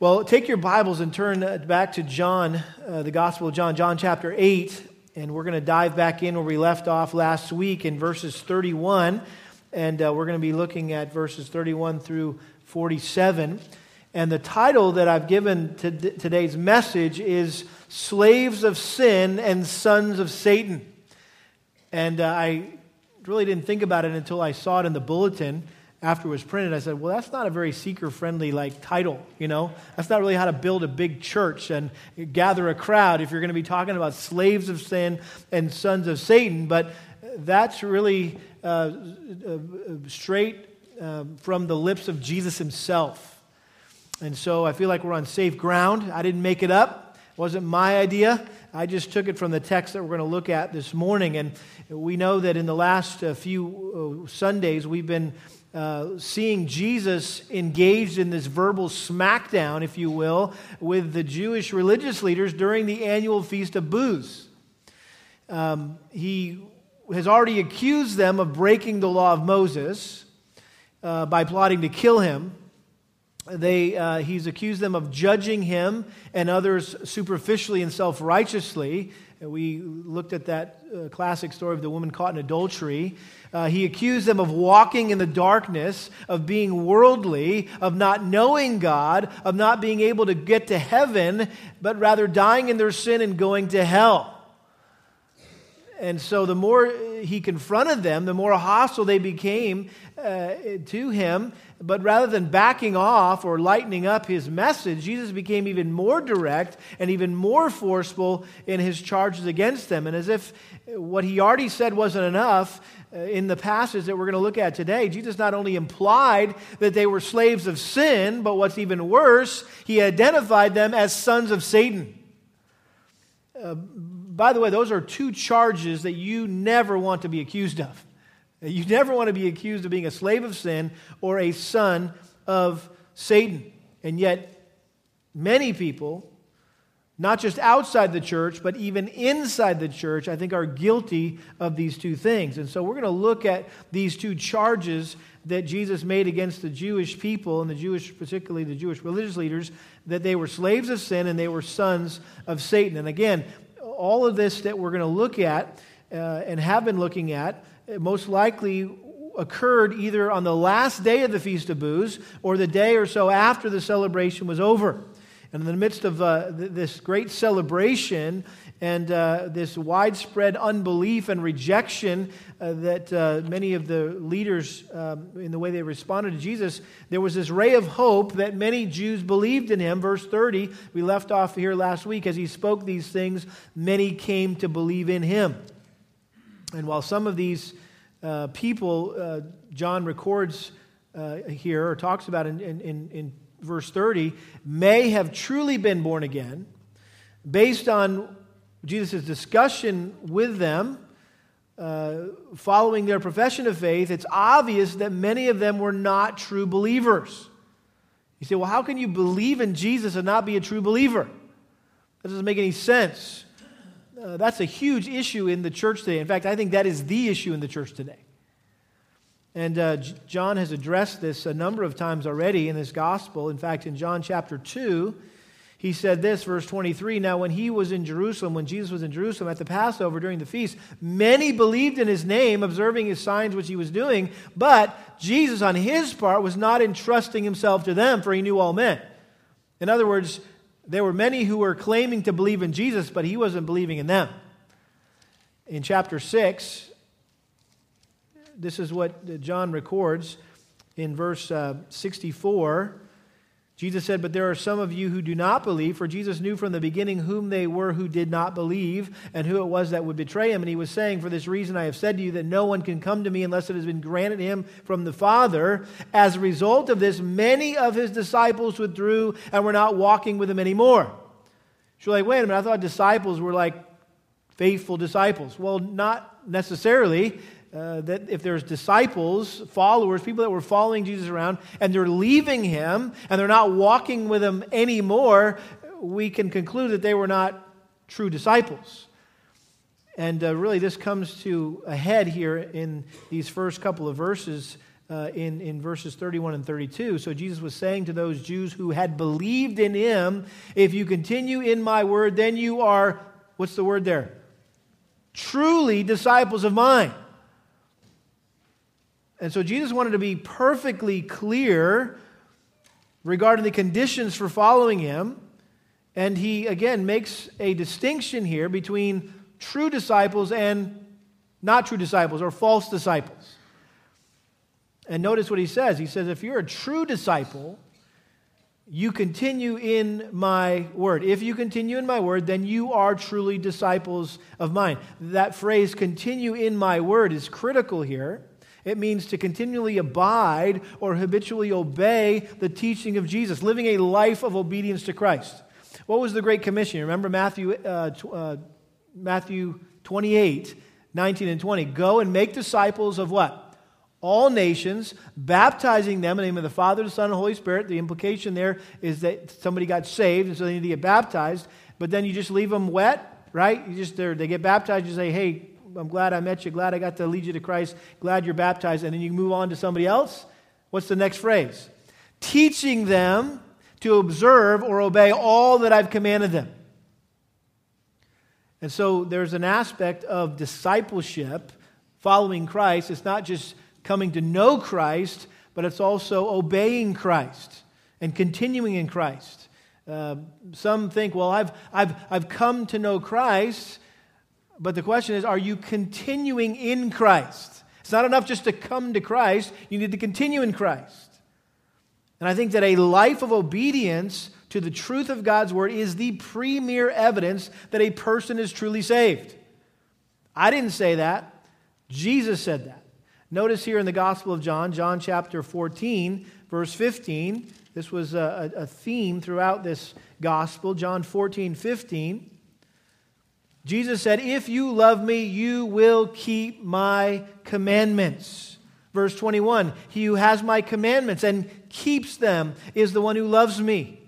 Well, take your Bibles and turn uh, back to John, uh, the Gospel of John, John chapter 8, and we're going to dive back in where we left off last week in verses 31, and uh, we're going to be looking at verses 31 through 47. And the title that I've given to today's message is Slaves of Sin and Sons of Satan. And uh, I really didn't think about it until I saw it in the bulletin after it was printed, I said, well, that's not a very seeker friendly like title, you know? That's not really how to build a big church and gather a crowd if you're going to be talking about slaves of sin and sons of Satan. But that's really uh, uh, straight uh, from the lips of Jesus himself. And so I feel like we're on safe ground. I didn't make it up, it wasn't my idea. I just took it from the text that we're going to look at this morning. And we know that in the last uh, few uh, Sundays, we've been uh, seeing Jesus engaged in this verbal smackdown, if you will, with the Jewish religious leaders during the annual Feast of Booths. Um, he has already accused them of breaking the law of Moses uh, by plotting to kill him. They, uh, he's accused them of judging him and others superficially and self righteously. We looked at that uh, classic story of the woman caught in adultery. Uh, he accused them of walking in the darkness, of being worldly, of not knowing God, of not being able to get to heaven, but rather dying in their sin and going to hell. And so the more he confronted them, the more hostile they became uh, to him. But rather than backing off or lightening up his message, Jesus became even more direct and even more forceful in his charges against them. And as if what he already said wasn't enough, uh, in the passage that we're going to look at today, Jesus not only implied that they were slaves of sin, but what's even worse, he identified them as sons of Satan. Uh, by the way, those are two charges that you never want to be accused of. You never want to be accused of being a slave of sin or a son of Satan. And yet, many people not just outside the church, but even inside the church, I think are guilty of these two things. And so we're going to look at these two charges that Jesus made against the Jewish people and the Jewish, particularly the Jewish religious leaders, that they were slaves of sin and they were sons of Satan. And again, all of this that we're going to look at uh, and have been looking at most likely occurred either on the last day of the Feast of Booths or the day or so after the celebration was over. And in the midst of uh, th- this great celebration and uh, this widespread unbelief and rejection uh, that uh, many of the leaders, um, in the way they responded to Jesus, there was this ray of hope that many Jews believed in him. Verse 30, we left off here last week. As he spoke these things, many came to believe in him. And while some of these uh, people, uh, John records here or talks about in, in, in verse 30, may have truly been born again based on Jesus' discussion with them. Uh, following their profession of faith, it's obvious that many of them were not true believers. You say, well, how can you believe in Jesus and not be a true believer? That doesn't make any sense. Uh, that's a huge issue in the church today. In fact, I think that is the issue in the church today. And uh, John has addressed this a number of times already in this gospel. In fact, in John chapter 2, he said this, verse 23 Now, when he was in Jerusalem, when Jesus was in Jerusalem at the Passover during the feast, many believed in his name, observing his signs which he was doing. But Jesus, on his part, was not entrusting himself to them, for he knew all men. In other words, there were many who were claiming to believe in Jesus, but he wasn't believing in them. In chapter 6, this is what John records in verse uh, 64. Jesus said, But there are some of you who do not believe, for Jesus knew from the beginning whom they were who did not believe and who it was that would betray him. And he was saying, For this reason I have said to you that no one can come to me unless it has been granted him from the Father. As a result of this, many of his disciples withdrew and were not walking with him anymore. So, like, wait a minute, I thought disciples were like faithful disciples. Well, not necessarily uh, that if there's disciples, followers, people that were following Jesus around, and they're leaving him and they're not walking with him anymore, we can conclude that they were not true disciples. And uh, really, this comes to a head here in these first couple of verses uh, in, in verses 31 and 32. So Jesus was saying to those Jews who had believed in him, If you continue in my word, then you are, what's the word there? Truly disciples of mine. And so Jesus wanted to be perfectly clear regarding the conditions for following him. And he, again, makes a distinction here between true disciples and not true disciples or false disciples. And notice what he says. He says, if you're a true disciple, you continue in my word. If you continue in my word, then you are truly disciples of mine. That phrase, continue in my word, is critical here. It means to continually abide or habitually obey the teaching of Jesus, living a life of obedience to Christ. What was the Great Commission? Remember Matthew, uh, uh, Matthew 28, 19 and 20. Go and make disciples of what? All nations, baptizing them in the name of the Father, the Son, and the Holy Spirit. The implication there is that somebody got saved, and so they need to get baptized. But then you just leave them wet, right? You just they get baptized. You say, "Hey, I'm glad I met you. Glad I got to lead you to Christ. Glad you're baptized." And then you move on to somebody else. What's the next phrase? Teaching them to observe or obey all that I've commanded them. And so there's an aspect of discipleship, following Christ. It's not just coming to know Christ, but it's also obeying Christ and continuing in Christ. Uh, some think, well, I've, I've, I've come to know Christ, but the question is, are you continuing in Christ? It's not enough just to come to Christ, you need to continue in Christ. And I think that a life of obedience to the truth of God's word is the premier evidence that a person is truly saved. I didn't say that. Jesus said that. Notice here in the Gospel of John, John chapter 14, verse 15. This was a, a theme throughout this gospel. John 14, 15. Jesus said, If you love me, you will keep my commandments. Verse 21 He who has my commandments and keeps them is the one who loves me.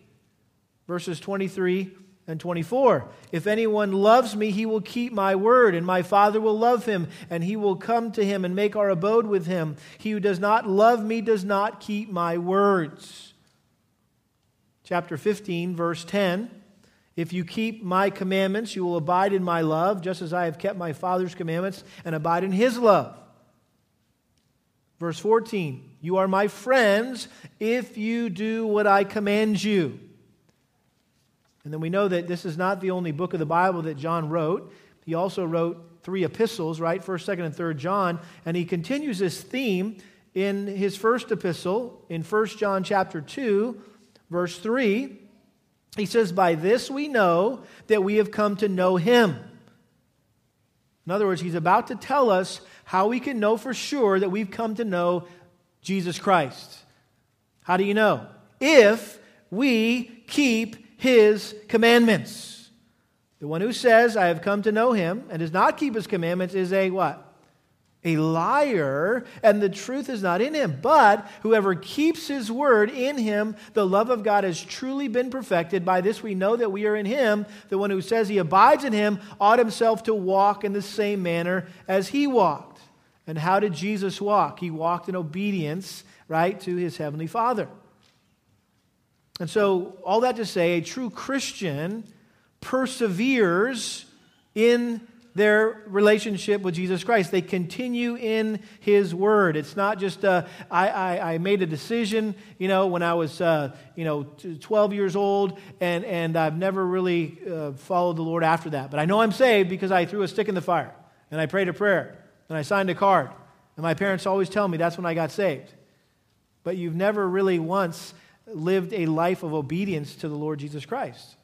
Verses 23 and 24. If anyone loves me, he will keep my word, and my Father will love him, and he will come to him and make our abode with him. He who does not love me does not keep my words. Chapter 15, verse 10. If you keep my commandments, you will abide in my love, just as I have kept my Father's commandments and abide in his love. Verse 14, you are my friends if you do what I command you. And then we know that this is not the only book of the Bible that John wrote. He also wrote three epistles, right? 1st, 2nd, and 3rd John. And he continues this theme in his first epistle, in 1 John chapter 2, verse 3. He says, By this we know that we have come to know him. In other words, he's about to tell us how we can know for sure that we've come to know Jesus Christ. How do you know? If we keep his commandments. The one who says, I have come to know him, and does not keep his commandments is a what? A liar, and the truth is not in him. But whoever keeps his word in him, the love of God has truly been perfected. By this we know that we are in him. The one who says he abides in him ought himself to walk in the same manner as he walked. And how did Jesus walk? He walked in obedience, right, to his heavenly Father. And so, all that to say, a true Christian perseveres in their relationship with Jesus Christ. They continue in His Word. It's not just, uh, I, I, I, made a decision, you know, when I was, uh, you know, 12 years old, and, and I've never really uh, followed the Lord after that. But I know I'm saved because I threw a stick in the fire, and I prayed a prayer and I signed a card. And my parents always tell me that's when I got saved. But you've never really once lived a life of obedience to the Lord Jesus Christ.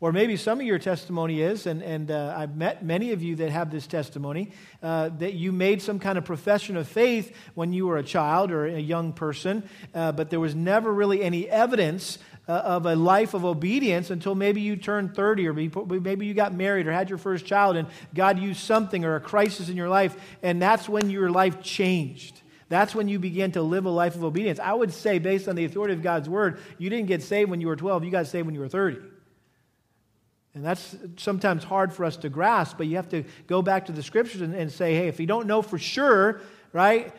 Or maybe some of your testimony is, and, and uh, I've met many of you that have this testimony, uh, that you made some kind of profession of faith when you were a child or a young person, uh, but there was never really any evidence uh, of a life of obedience until maybe you turned 30 or maybe you got married or had your first child and God used something or a crisis in your life, and that's when your life changed. That's when you begin to live a life of obedience. I would say, based on the authority of God's word, you didn't get saved when you were 12, you got saved when you were 30. And that's sometimes hard for us to grasp, but you have to go back to the scriptures and, and say, hey, if you don't know for sure, right,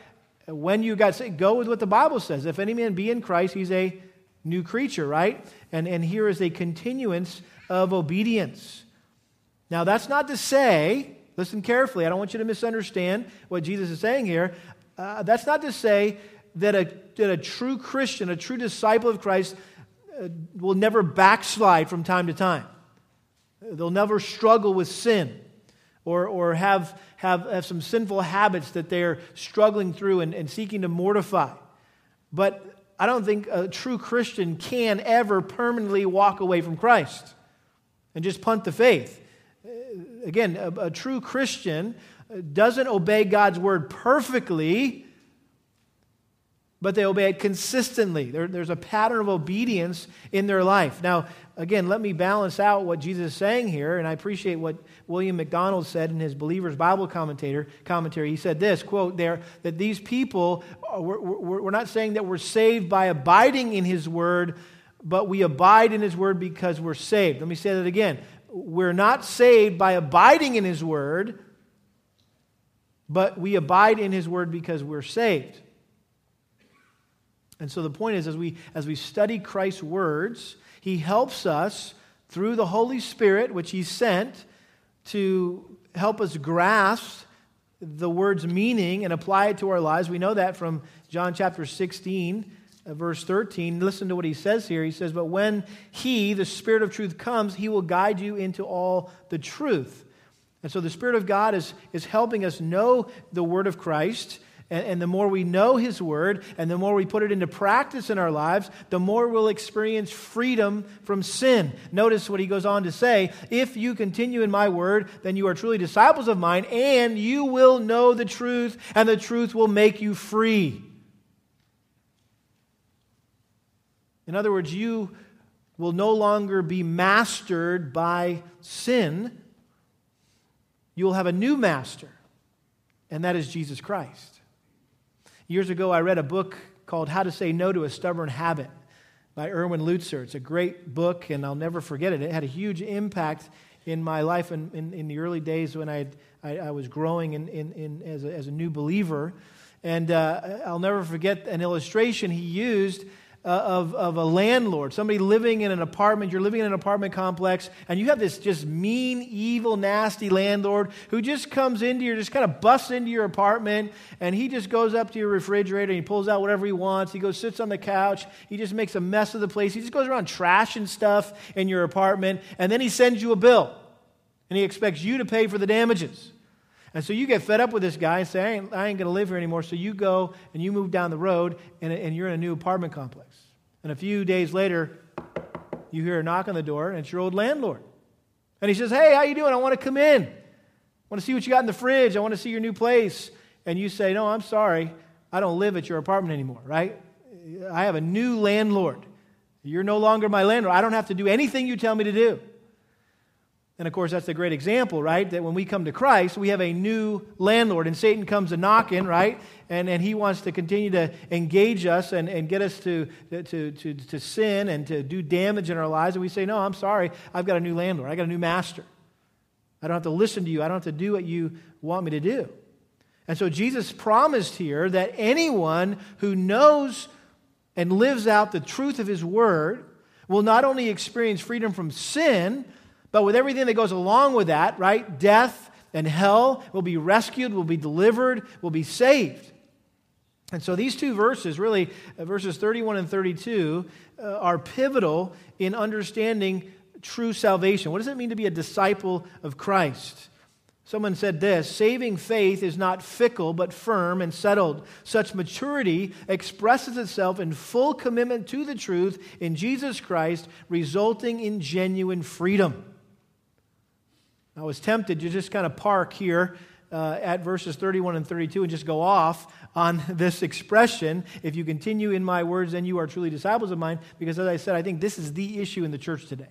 when you got saved, go with what the Bible says. If any man be in Christ, he's a new creature, right? And, and here is a continuance of obedience. Now, that's not to say, listen carefully, I don't want you to misunderstand what Jesus is saying here. Uh, that's not to say that a, that a true Christian, a true disciple of Christ, uh, will never backslide from time to time. They'll never struggle with sin or, or have, have, have some sinful habits that they're struggling through and, and seeking to mortify. But I don't think a true Christian can ever permanently walk away from Christ and just punt the faith. Again, a, a true Christian doesn't obey God's word perfectly, but they obey it consistently. There, there's a pattern of obedience in their life. Now, again, let me balance out what Jesus is saying here, and I appreciate what William MacDonald said in his Believer's Bible commentator, commentary. He said this, quote, there, that these people, uh, we're, we're, we're not saying that we're saved by abiding in his word, but we abide in his word because we're saved. Let me say that again. We're not saved by abiding in his word, but we abide in his word because we're saved. And so the point is, as we, as we study Christ's words, he helps us through the Holy Spirit, which he sent to help us grasp the word's meaning and apply it to our lives. We know that from John chapter 16, uh, verse 13. Listen to what he says here. He says, But when he, the Spirit of truth, comes, he will guide you into all the truth. And so the Spirit of God is, is helping us know the word of Christ and, and, the more we know His Word and the more we put it into practice in our lives, the more we'll experience freedom from sin. Notice what He goes on to say If you continue in my Word, then you are truly disciples of mine, and you will know the truth, and the truth will make you free. In other words, you will no longer be mastered by sin. You will have a new master, and that is Jesus Christ. Years ago, I read a book called How to Say No to a Stubborn Habit by Erwin Lutzer. It's a great book, and I'll never forget it. It had a huge impact in my life in, in, in the early days when I, I, I was growing in, in, in, as, a, as a new believer. And uh, I'll never forget an illustration he used Uh, of, of a landlord, somebody living in an apartment. You're living in an apartment complex, and you have this just mean, evil, nasty landlord who just comes into your, just kind of busts into your apartment, and he just goes up to your refrigerator and he pulls out whatever he wants. He goes, sits on the couch. He just makes a mess of the place. He just goes around trashing stuff in your apartment, and then he sends you a bill, and he expects you to pay for the damages. And so you get fed up with this guy and say, I ain't, ain't going to live here anymore. So you go and you move down the road and, and you're in a new apartment complex. And a few days later, you hear a knock on the door and it's your old landlord. And he says, Hey, how you doing? I want to come in. I want to see what you got in the fridge. I want to see your new place. And you say, No, I'm sorry. I don't live at your apartment anymore, right? I have a new landlord. You're no longer my landlord. I don't have to do anything you tell me to do. And of course, that's a great example, right? That when we come to Christ, we have a new landlord, and Satan comes a knocking, right? And, and he wants to continue to engage us and, and get us to, to, to, to sin and to do damage in our lives. And we say, No, I'm sorry. I've got a new landlord. I got a new master. I don't have to listen to you. I don't have to do what you want me to do. And so Jesus promised here that anyone who knows and lives out the truth of his word will not only experience freedom from sin, but with everything that goes along with that, right? Death and hell will be rescued, will be delivered, will be saved. And so these two verses, really, uh, verses 31 and 32, uh, are pivotal in understanding true salvation. What does it mean to be a disciple of Christ? Someone said this saving faith is not fickle, but firm and settled. Such maturity expresses itself in full commitment to the truth in Jesus Christ, resulting in genuine freedom. I was tempted to just kind of park here uh, at verses 31 and 32 and just go off on this expression if you continue in my words, then you are truly disciples of mine. Because as I said, I think this is the issue in the church today.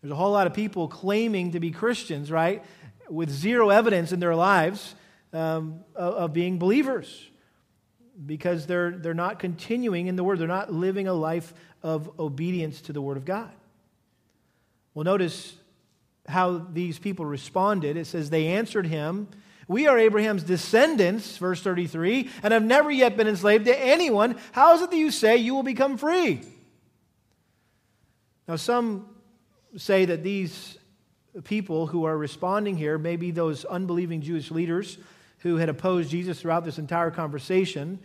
There's a whole lot of people claiming to be Christians, right, with zero evidence in their lives um, of, of being believers because they're, they're not continuing in the Word. They're not living a life of obedience to the Word of God. Well, notice how these people responded. It says, They answered him, We are Abraham's descendants, verse 33, and have never yet been enslaved to anyone. How is it that you say you will become free? Now, some say that these people who are responding here may be those unbelieving Jewish leaders who had opposed Jesus throughout this entire conversation.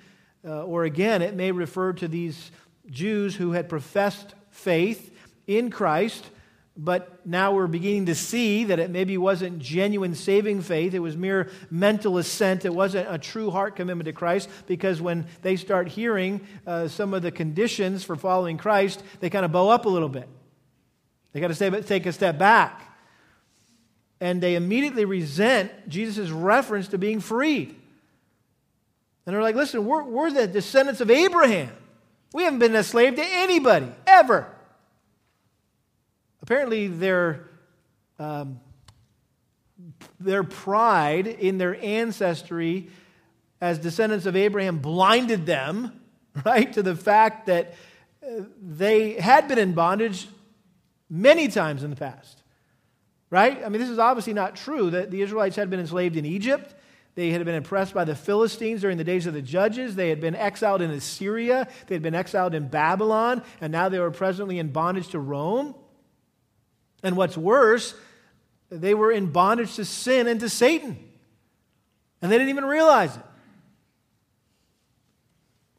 Uh, or again, it may refer to these Jews who had professed faith in Christ but now we're beginning to see that it maybe wasn't genuine saving faith. It was mere mental assent. It wasn't a true heart commitment to Christ because when they start hearing uh, some of the conditions for following Christ, they kind of bow up a little bit. They got to take a step back. And they immediately resent Jesus' reference to being freed. And they're like, listen, we're, we're the descendants of Abraham. We haven't been a slave to anybody, ever. Apparently, their, um, their pride in their ancestry as descendants of Abraham blinded them, right, to the fact that uh, they had been in bondage many times in the past. Right? I mean, this is obviously not true that the Israelites had been enslaved in Egypt. They had been oppressed by the Philistines during the days of the judges. They had been exiled in Assyria. They had been exiled in Babylon. And now they were presently in bondage to Rome. And what's worse, they were in bondage to sin and to Satan. And they didn't even realize it.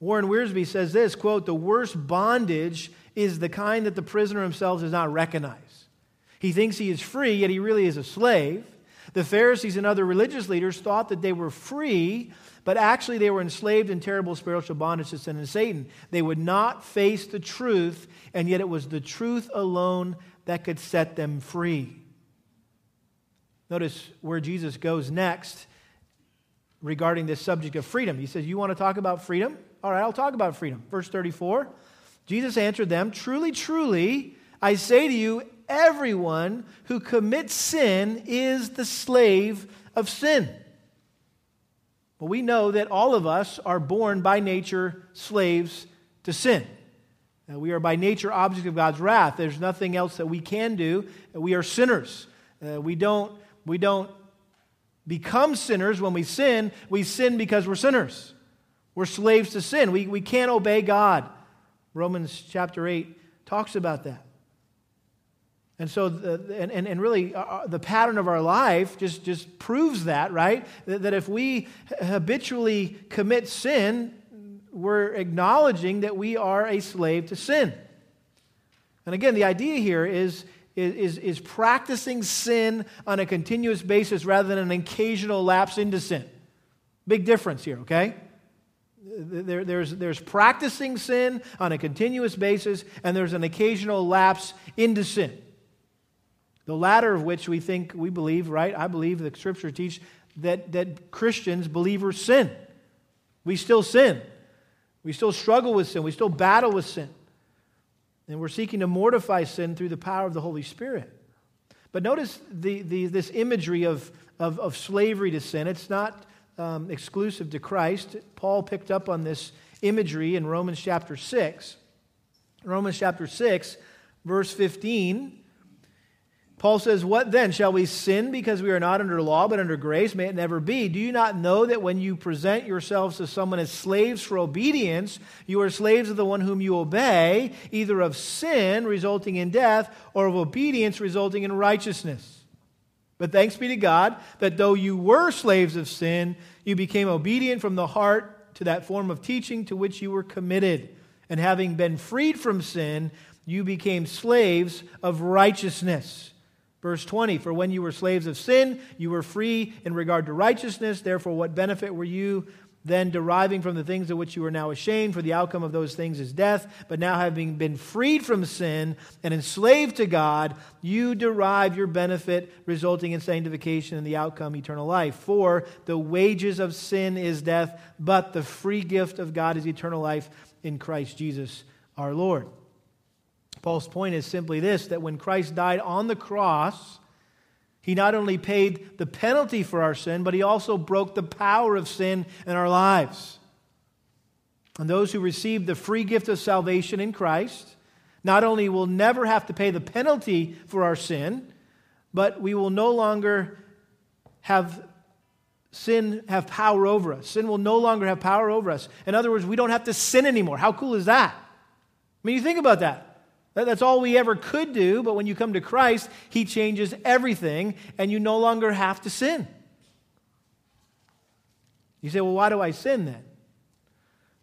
Warren Wiersbe says this quote, the worst bondage is the kind that the prisoner himself does not recognize. He thinks he is free, yet he really is a slave. The Pharisees and other religious leaders thought that they were free, but actually they were enslaved in terrible spiritual bondage to sin and Satan. They would not face the truth, and yet it was the truth alone that could set them free. Notice where Jesus goes next regarding this subject of freedom. He says, You want to talk about freedom? All right, I'll talk about freedom. Verse 34 Jesus answered them, Truly, truly, I say to you, everyone who commits sin is the slave of sin. Well, we know that all of us are born by nature slaves to sin. Uh, we are by nature object of God's wrath. There's nothing else that we can do. Uh, we are sinners. Uh, we, don't, we don't become sinners when we sin. We sin because we're sinners. We're slaves to sin. We, we can't obey God. Romans chapter 8 talks about that. And so, the, and, and, and really, uh, the pattern of our life just, just proves that, right? That, that if we habitually commit sin, we're acknowledging that we are a slave to sin. And again, the idea here is, is, is practicing sin on a continuous basis rather than an occasional lapse into sin. Big difference here, okay? There, there's, there's practicing sin on a continuous basis, and there's an occasional lapse into sin. The latter of which we think, we believe, right? I believe the scripture teach that, that Christians, believers, sin. We still sin. We still struggle with sin. We still battle with sin. And we're seeking to mortify sin through the power of the Holy Spirit. But notice the, the, this imagery of, of, of, slavery to sin. It's not um, exclusive to Christ. Paul picked up on this imagery in Romans chapter 6. Romans chapter 6, verse 15 Paul says, What then? Shall we sin because we are not under law but under grace? May it never be. Do you not know that when you present yourselves to someone as slaves for obedience, you are slaves of the one whom you obey, either of sin resulting in death or of obedience resulting in righteousness? But thanks be to God that though you were slaves of sin, you became obedient from the heart to that form of teaching to which you were committed. And having been freed from sin, you became slaves of righteousness. Verse 20, for when you were slaves of sin, you were free in regard to righteousness. Therefore, what benefit were you then deriving from the things of which you are now ashamed? For the outcome of those things is death. But now, having been freed from sin and enslaved to God, you derive your benefit, resulting in sanctification and the outcome, eternal life. For the wages of sin is death, but the free gift of God is eternal life in Christ Jesus our Lord. Paul's point is simply this that when Christ died on the cross, he not only paid the penalty for our sin, but he also broke the power of sin in our lives. And those who receive the free gift of salvation in Christ not only will never have to pay the penalty for our sin, but we will no longer have sin have power over us. Sin will no longer have power over us. In other words, we don't have to sin anymore. How cool is that? I mean, you think about that. That's all we ever could do, but when you come to Christ, He changes everything, and you no longer have to sin. You say, well, why do I sin then?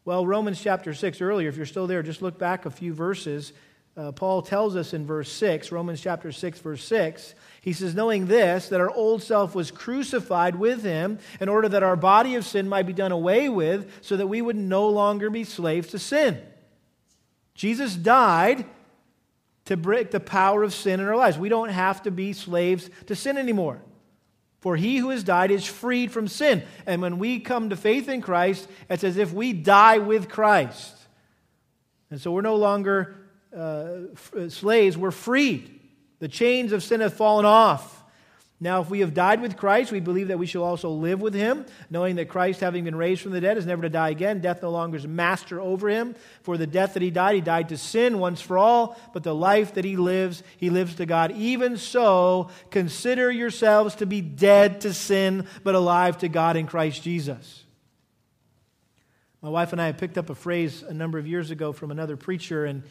Well, Romans chapter 6 earlier, if you're still there, just look back a few verses. Uh, Paul tells us in verse 6, Romans chapter 6, verse 6, he says, Knowing this, that our old self was crucified with him in order that our body of sin might be done away with, so that we would no longer be slaves to sin. Jesus died to break the power of sin in our lives. We don't have to be slaves to sin anymore. For he who has died is freed from sin. And when we come to faith in Christ, it's as if we die with Christ. And so we're no longer uh, slaves, we're freed. The chains of sin have fallen off. Now, if we have died with Christ, we believe that we shall also live with him, knowing that Christ, having been raised from the dead, is never to die again. Death no longer is master over him. For the death that he died, he died to sin once for all, but the life that he lives, he lives to God. Even so, consider yourselves to be dead to sin, but alive to God in Christ Jesus. My wife and I picked up a phrase a number of years ago from another preacher, and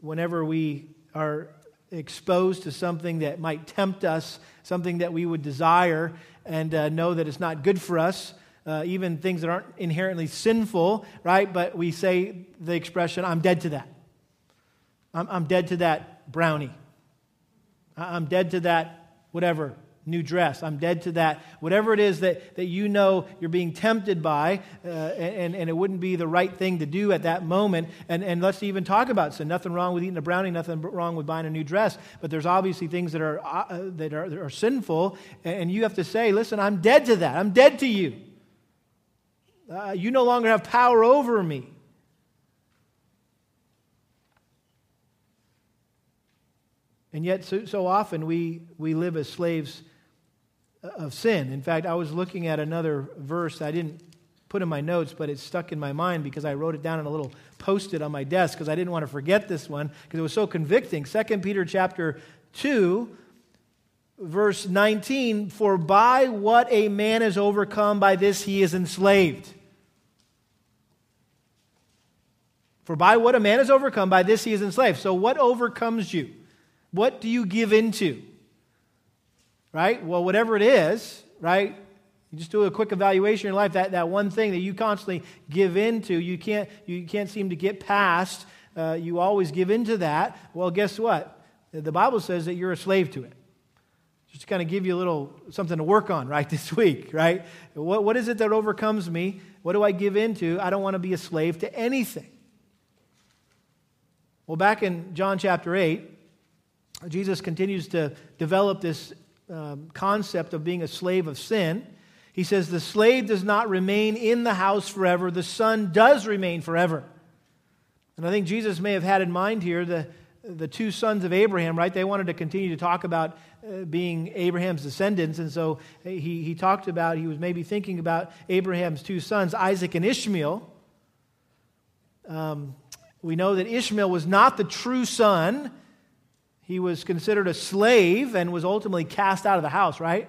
whenever we are exposed to something that might tempt us, something that we would desire, and uh, know that it's not good for us, uh, even things that aren't inherently sinful, right? But we say the expression, I'm dead to that. I'm, I'm dead to that brownie. I'm dead to that whatever new dress. I'm dead to that. Whatever it is that, that you know you're being tempted by, uh, and, and it wouldn't be the right thing to do at that moment. And, and let's even talk about sin. Nothing wrong with eating a brownie, nothing wrong with buying a new dress, but there's obviously things that are, uh, that are, that are sinful, and you have to say, listen, I'm dead to that. I'm dead to you. Uh, you no longer have power over me. And yet, so, so often we, we live as slaves of sin. In fact, I was looking at another verse I didn't put in my notes, but it stuck in my mind because I wrote it down in a little post-it on my desk because I didn't want to forget this one because it was so convicting. 2 Peter chapter 2 verse 19, for by what a man is overcome by this he is enslaved. For by what a man is overcome by this he is enslaved. So what overcomes you? What do you give into? Right? Well, whatever it is, right? You just do a quick evaluation in your life. That, that one thing that you constantly give into, you can't, you can't seem to get past. Uh, you always give into that. Well, guess what? The Bible says that you're a slave to it. Just to kind of give you a little something to work on, right, this week, right? What, what is it that overcomes me? What do I give into? I don't want to be a slave to anything. Well, back in John chapter 8, Jesus continues to develop this um, concept of being a slave of sin. He says, The slave does not remain in the house forever, the son does remain forever. And I think Jesus may have had in mind here the, the two sons of Abraham, right? They wanted to continue to talk about uh, being Abraham's descendants. And so he, he talked about, he was maybe thinking about Abraham's two sons, Isaac and Ishmael. Um, we know that Ishmael was not the true son. He was considered a slave and was ultimately cast out of the house, right?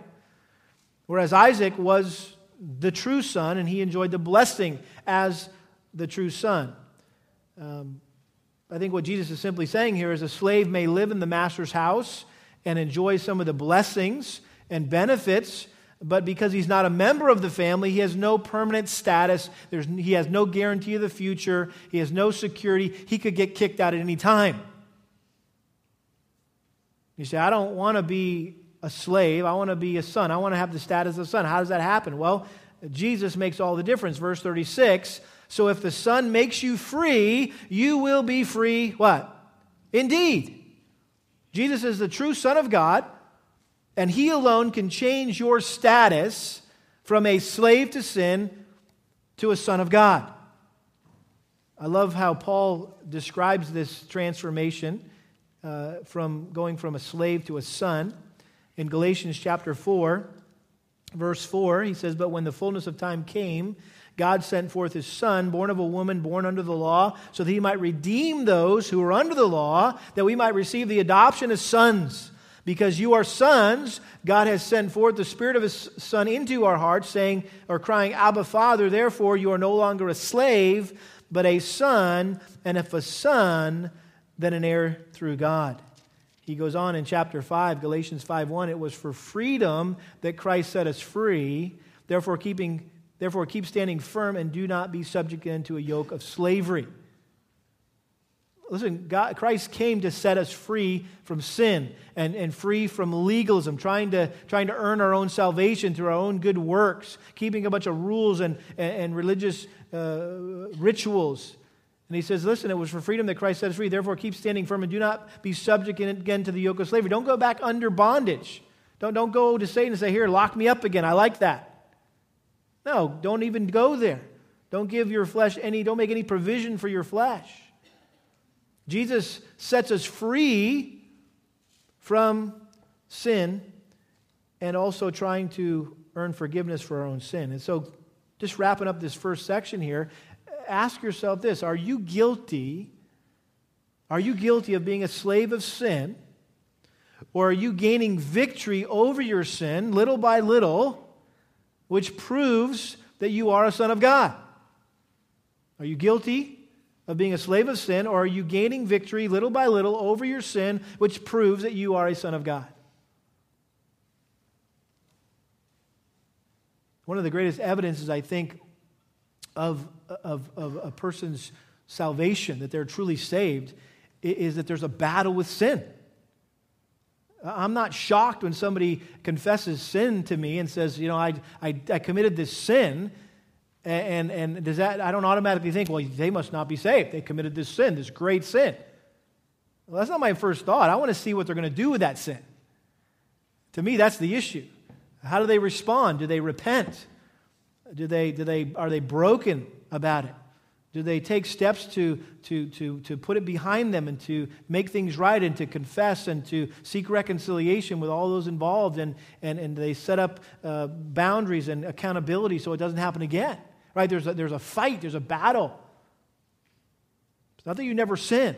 Whereas Isaac was the true son and he enjoyed the blessing as the true son. Um, I think what Jesus is simply saying here is a slave may live in the master's house and enjoy some of the blessings and benefits, but because he's not a member of the family, he has no permanent status. There's, he has no guarantee of the future. He has no security. He could get kicked out at any time. You say, I don't want to be a slave. I want to be a son. I want to have the status of son. How does that happen? Well, Jesus makes all the difference. Verse 36 So if the son makes you free, you will be free. What? Indeed. Jesus is the true Son of God, and He alone can change your status from a slave to sin to a son of God. I love how Paul describes this transformation uh, from going from a slave to a son. In Galatians chapter 4, verse 4, he says, But when the fullness of time came, God sent forth his son, born of a woman, born under the law, so that he might redeem those who were under the law, that we might receive the adoption as sons. Because you are sons, God has sent forth the Spirit of His Son into our hearts, saying, or crying, Abba, Father. Therefore, you are no longer a slave, but a son, and if a son, then an heir through God. He goes on in chapter 5, Galatians 5:1, it was for freedom that Christ set us free. Therefore, keeping, therefore keep standing firm and do not be subject to a yoke of slavery. Listen, God, Christ came to set us free from sin and, and free from legalism, trying to, trying to earn our own salvation through our own good works, keeping a bunch of rules and, and, and religious uh, rituals. And he says, Listen, it was for freedom that Christ set us free. Therefore, keep standing firm and do not be subject again to the yoke of slavery. Don't go back under bondage. Don't, don't go to Satan and say, Here, lock me up again. I like that. No, don't even go there. Don't give your flesh any, don't make any provision for your flesh. Jesus sets us free from sin and also trying to earn forgiveness for our own sin. And so, just wrapping up this first section here, ask yourself this Are you guilty? Are you guilty of being a slave of sin? Or are you gaining victory over your sin little by little, which proves that you are a son of God? Are you guilty of being a slave of sin, or are you gaining victory little by little over your sin, which proves that you are a son of God? One of the greatest evidences, I think, of, of, of a person's salvation, that they're truly saved, is that there's a battle with sin. I'm not shocked when somebody confesses sin to me and says, you know, I, I, I committed this sin. And, and does that, I don't automatically think, well, they must not be saved. They committed this sin, this great sin. Well, that's not my first thought. I want to see what they're going to do with that sin. To me, that's the issue. How do they respond? Do they repent? Do they, do they, are they broken about it? Do they take steps to, to, to, to put it behind them and to make things right and to confess and to seek reconciliation with all those involved? And, and, and they set up uh, boundaries and accountability so it doesn't happen again. Right? There's a, there's a fight, there's a battle. It's not that you never sin,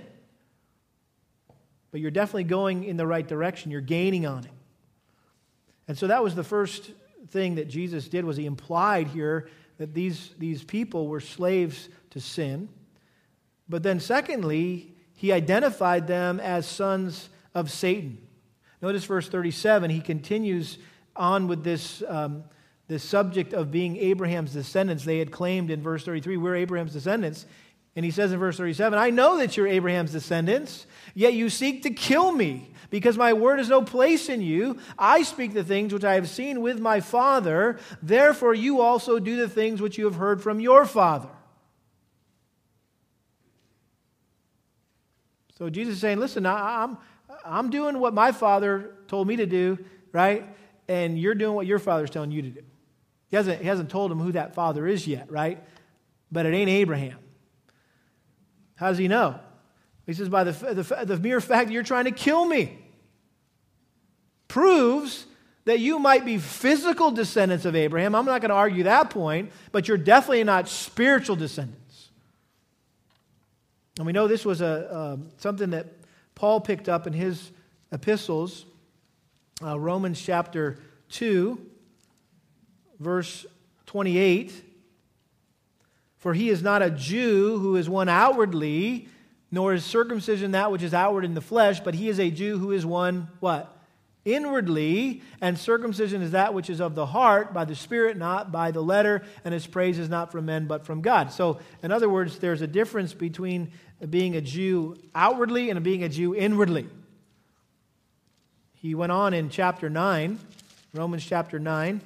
but you're definitely going in the right direction. You're gaining on it. And so that was the first thing that Jesus did was he implied here that these, these people were slaves to sin. But then secondly, he identified them as sons of Satan. Notice verse 37, he continues on with this um, the subject of being Abraham's descendants. They had claimed in verse 33, we're Abraham's descendants. And he says in verse 37, I know that you're Abraham's descendants, yet you seek to kill me, because my word has no place in you. I speak the things which I have seen with my father. Therefore, you also do the things which you have heard from your father. So Jesus is saying, Listen, I'm, I'm doing what my father told me to do, right? And you're doing what your father's telling you to do. He hasn't, he hasn't told him who that father is yet, right? But it ain't Abraham. How does he know? He says, by the, the, the mere fact that you're trying to kill me proves that you might be physical descendants of Abraham. I'm not going to argue that point, but you're definitely not spiritual descendants. And we know this was a, uh, something that Paul picked up in his epistles, uh, Romans chapter 2 verse 28 For he is not a Jew who is one outwardly, nor is circumcision that which is outward in the flesh, but he is a Jew who is one what? Inwardly, and circumcision is that which is of the heart, by the Spirit, not by the letter, and his praise is not from men, but from God. So, in other words, there's a difference between being a Jew outwardly and being a Jew inwardly. He went on in chapter 9, Romans chapter 9,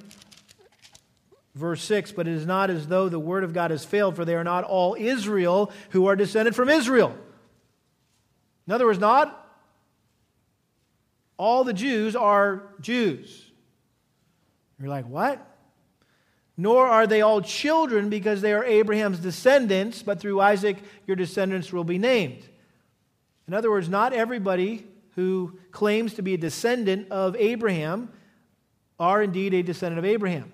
Verse 6 But it is not as though the word of God has failed, for they are not all Israel who are descended from Israel. In other words, not all the Jews are Jews. You're like, what? Nor are they all children because they are Abraham's descendants, but through Isaac your descendants will be named. In other words, not everybody who claims to be a descendant of Abraham are indeed a descendant of Abraham.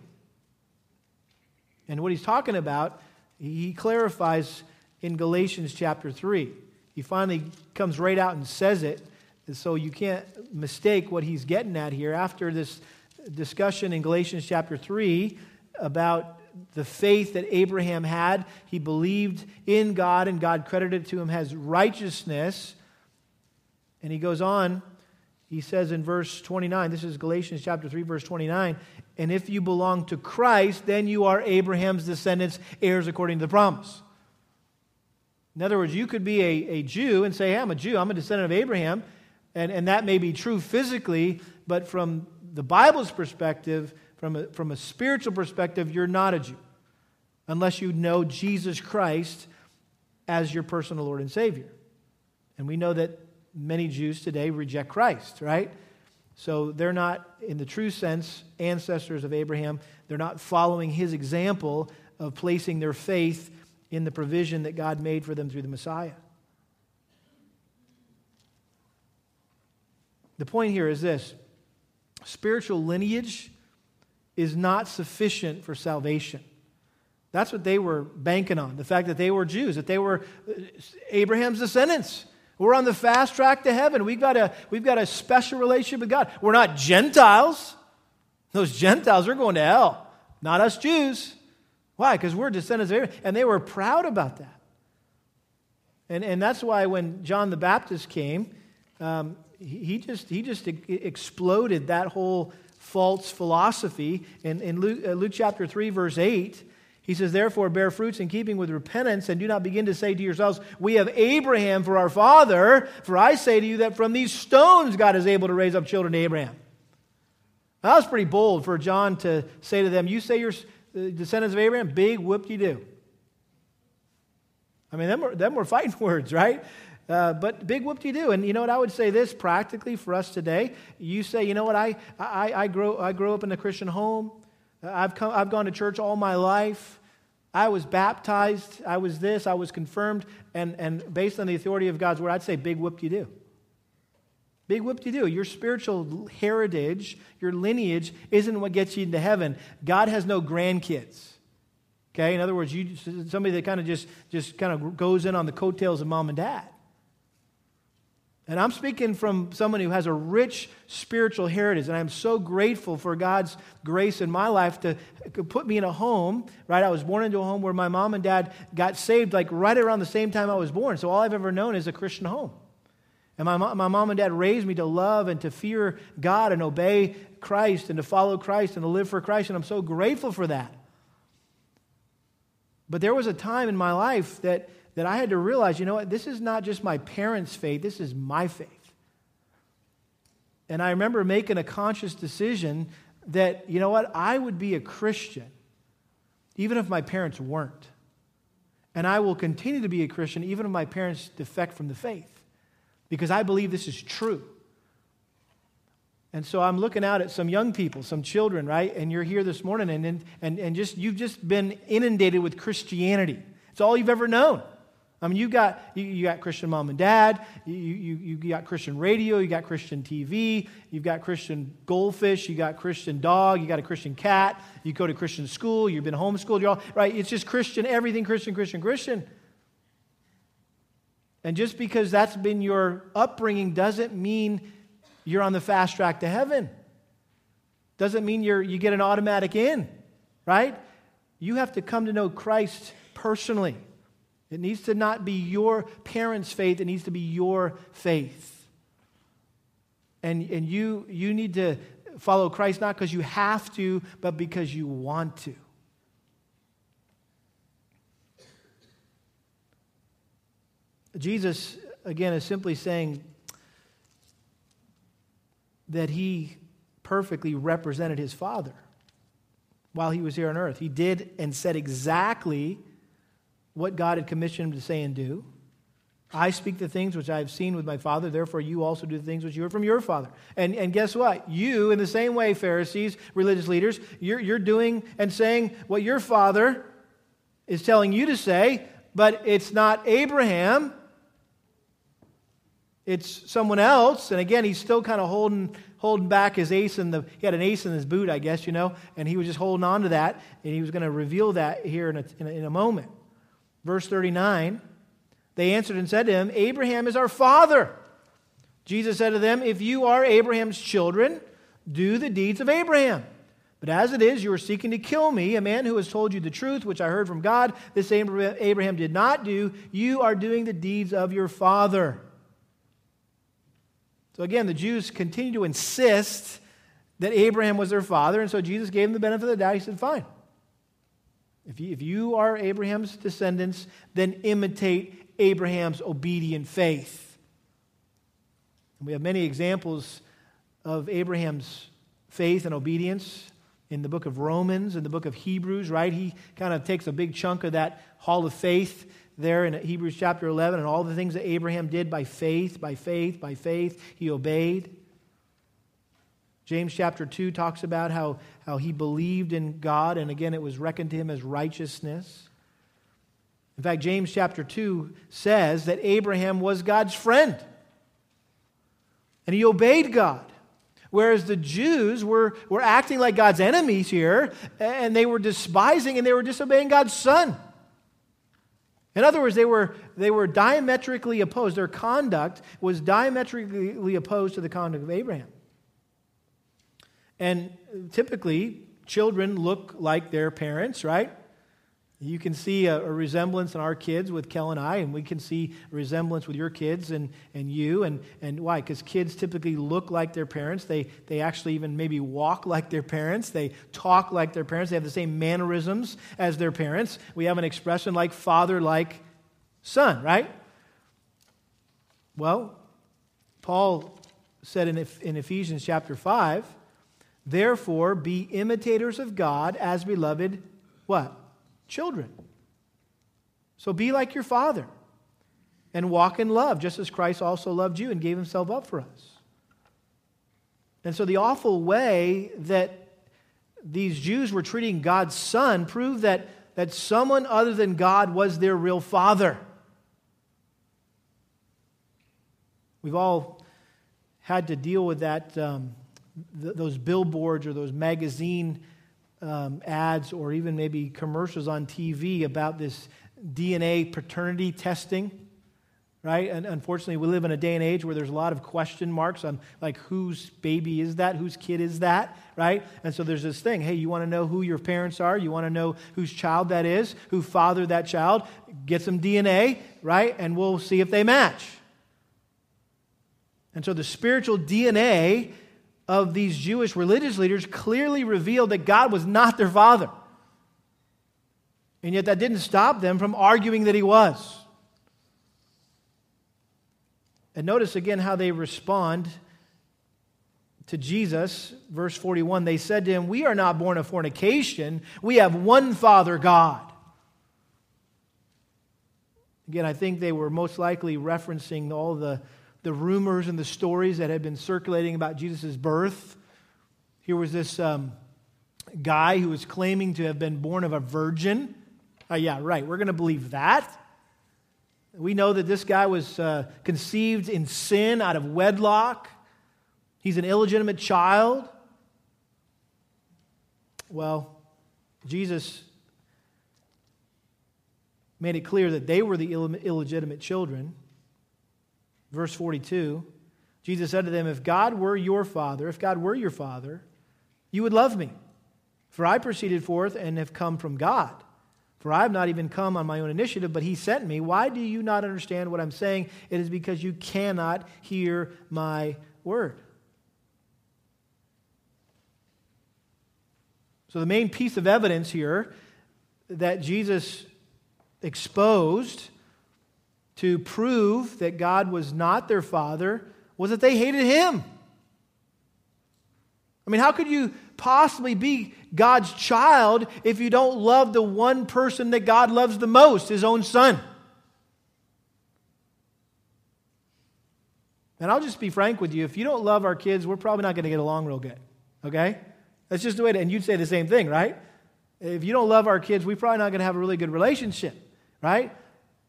And what he's talking about, he clarifies in Galatians chapter 3. He finally comes right out and says it So you can't mistake what he's getting at here. After this discussion in Galatians chapter 3 about the faith that Abraham had, he believed in God, and God credited to him as righteousness. And he goes on, he says in verse 29, this is Galatians chapter 3, verse 29, and if you belong to Christ, then you are Abraham's descendants, heirs according to the promise. In other words, you could be a, a Jew and say, hey, I'm a Jew, I'm a descendant of Abraham, and, and that may be true physically, but from the Bible's perspective, from a, from a spiritual perspective, you're not a Jew unless you know Jesus Christ as your personal Lord and Savior. And we know that many Jews today reject Christ, right? So they're not, in the true sense, ancestors of Abraham. They're not following his example of placing their faith in the provision that God made for them through the Messiah. The point here is this spiritual lineage is not sufficient for salvation. That's what they were banking on the fact that they were Jews, that they were uh, Abraham's descendants. We're on the fast track to heaven. We've got, a, we've got a special relationship with God. We're not Gentiles. Those Gentiles are going to hell, not us Jews. Why? Because we're descendants of Abraham. And they were proud about that. And, and that's why when John the Baptist came, um, he, just, he just exploded that whole false philosophy. In, in Luke, uh, Luke chapter 3, verse 8, he says, Therefore, bear fruits in keeping with repentance, and do not begin to say to yourselves, We have Abraham for our father. For I say to you that from these stones God is able to raise up children to Abraham. Now, that was pretty bold for John to say to them, You say you're descendants of Abraham? Big whoop you do. I mean, them were, them were fighting words, right? Uh, but big whoop you do. And you know what? I would say this practically for us today. You say, you know what? I, I, I, grow, I grew up in a Christian home. I've, come, I've gone to church all my life. I was baptized. I was this. I was confirmed. And, and based on the authority of God's word, I'd say big whoop you do. Big whoop you do. Your spiritual heritage, your lineage, isn't what gets you into heaven. God has no grandkids. Okay? In other words, you somebody that kind of just, just kind of goes in on the coattails of mom and dad. And I'm speaking from someone who has a rich spiritual heritage, and I'm so grateful for God's grace in my life to put me in a home, right? I was born into a home where my mom and dad got saved like right around the same time I was born. So all I've ever known is a Christian home. And my, my mom and dad raised me to love and to fear God and obey Christ and to follow Christ and to live for Christ, and I'm so grateful for that. But there was a time in my life that that I had to realize, you know what, this is not just my parents' faith, this is my faith. And I remember making a conscious decision that, you know what, I would be a Christian even if my parents weren't. And I will continue to be a Christian even if my parents defect from the faith because I believe this is true. And so I'm looking out at some young people, some children, right? And you're here this morning and, and, and just, you've just been inundated with Christianity. It's all you've ever known. I mean, you got, you, got Christian mom and dad, you, you, you got Christian radio, you got Christian TV, you've got Christian goldfish, you got Christian dog, you got a Christian cat, you go to Christian school, you've been homeschooled, you're all, right? It's just Christian, everything Christian, Christian, Christian. And just because that's been your upbringing doesn't mean you're on the fast track to heaven. Doesn't mean you're, you get an automatic in, right? You have to come to know Christ personally. It needs to not be your parents' faith, it needs to be your faith. And, and you, you need to follow Christ not because you have to, but because you want to. Jesus, again, is simply saying that he perfectly represented his Father while he was here on earth. He did and said exactly what God had commissioned him to say and do. I speak the things which I have seen with my Father, therefore you also do the things which you heard from your Father. And, and guess what? You, in the same way, Pharisees, religious leaders, you're, you're doing and saying what your Father is telling you to say, but it's not Abraham, it's someone else. And again, he's still kind of holding, holding back his ace in the, he had an ace in his boot, I guess, you know, and he was just holding on to that, and he was going to reveal that here in a, in a, in a moment. Verse 39 They answered and said to him, Abraham is our father. Jesus said to them, If you are Abraham's children, do the deeds of Abraham. But as it is, you are seeking to kill me, a man who has told you the truth, which I heard from God. This Abraham did not do. You are doing the deeds of your father. So again, the Jews continue to insist that Abraham was their father, and so Jesus gave them the benefit of the doubt. He said, Fine. If you, if you are Abraham's descendants, then imitate Abraham's obedient faith. And we have many examples of Abraham's faith and obedience in the book of Romans, in the book of Hebrews, right? He kind of takes a big chunk of that hall of faith there in Hebrews chapter 11 and all the things that Abraham did by faith, by faith, by faith, he obeyed. James chapter 2 talks about how, how he believed in God, and again, it was reckoned to him as righteousness. In fact, James chapter 2 says that Abraham was God's friend, and he obeyed God. Whereas the Jews were, were acting like God's enemies here, and they were despising and they were disobeying God's son. In other words, they were, they were diametrically opposed. Their conduct was diametrically opposed to the conduct of Abraham. And typically, children look like their parents, right? You can see a, a, resemblance in our kids with Kel and I, and we can see a resemblance with your kids and, and you. And, and why? Because kids typically look like their parents. They, they actually even maybe walk like their parents. They talk like their parents. They have the same mannerisms as their parents. We have an expression like father like son, right? Well, Paul said in, in Ephesians chapter 5, therefore be imitators of God as beloved, what? children. So be like your father and walk in love, just as Christ also loved you and gave himself up for us. And so the awful way that these Jews were treating God's son proved that, that someone other than God was their real father. We've all had to deal with that, um, th- those billboards or those magazine um, ads or even maybe commercials on TV about this DNA paternity testing, right? And unfortunately, we live in a day and age where there's a lot of question marks on like whose baby is that, whose kid is that, right? And so there's this thing hey, you want to know who your parents are, you want to know whose child that is, who fathered that child, get some DNA, right? And we'll see if they match. And so the spiritual DNA of these Jewish religious leaders clearly revealed that God was not their father. And yet that didn't stop them from arguing that he was. And notice again how they respond to Jesus. Verse 41 they said to him, We are not born of fornication, we have one Father, God. Again, I think they were most likely referencing all the the rumors and the stories that had been circulating about Jesus' birth. Here was this um, guy who was claiming to have been born of a virgin. Uh, yeah, right. We're going to believe that. We know that this guy was uh, conceived in sin out of wedlock. He's an illegitimate child. Well, Jesus made it clear that they were the Ill- illegitimate children. Verse 42 Jesus said to them, If God were your father, if God were your father, you would love me. For I proceeded forth and have come from God. For I have not even come on my own initiative, but he sent me. Why do you not understand what I'm saying? It is because you cannot hear my word. So, the main piece of evidence here that Jesus exposed to prove that God was not their father was that they hated him. I mean, how could you possibly be God's child if you don't love the one person that God loves the most, his own son? And I'll just be frank with you if you don't love our kids, we're probably not going to get along real good. Okay? That's just the way to, and you'd say the same thing, right? If you don't love our kids, we're probably not going to have a really good relationship, right?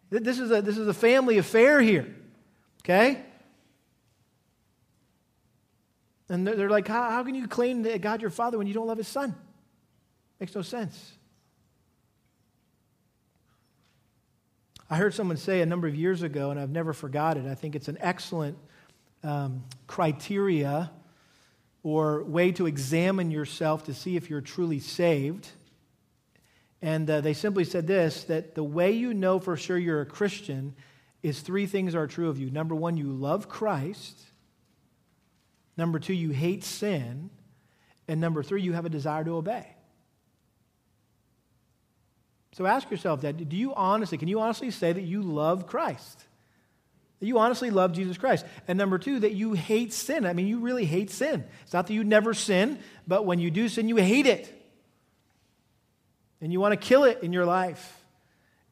This is a, this is a family affair here. Okay? And they're, like, how, how can you claim that God your father when you don't love his son? Makes no sense. I heard someone say a number of years ago, and I've never forgot it. I think it's an excellent um, criteria or way to examine yourself to see if you're truly saved. And uh, they simply said this that the way you know for sure you're a Christian is three things are true of you. Number one, you love Christ. Number two, you hate sin. And number three, you have a desire to obey. So ask yourself that. Do you honestly, can you honestly say that you love Christ? That you honestly love Jesus Christ. And number two, that you hate sin. I mean, you really hate sin. It's not that you never sin, but when you do sin, you hate it. And you want to kill it in your life.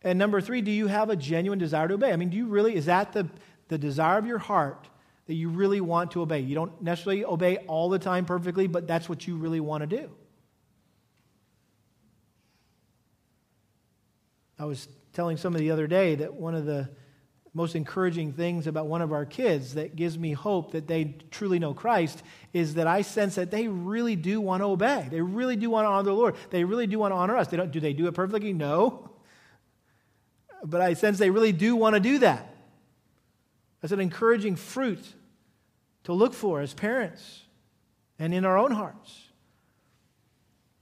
And number three, do you have a genuine desire to obey? I mean, do you really, is that the, the desire of your heart that you really want to obey? You don't necessarily obey all the time perfectly, but that's what you really want to do. I was telling somebody the other day that one of the most encouraging things about one of our kids that gives me hope that they truly know Christ is that I sense that they really do want to obey. They really do want to honor the Lord. They really do want to honor us. They don't, do they do it perfectly? No. But I sense they really do want to do that. That's an encouraging fruit to look for as parents and in our own hearts.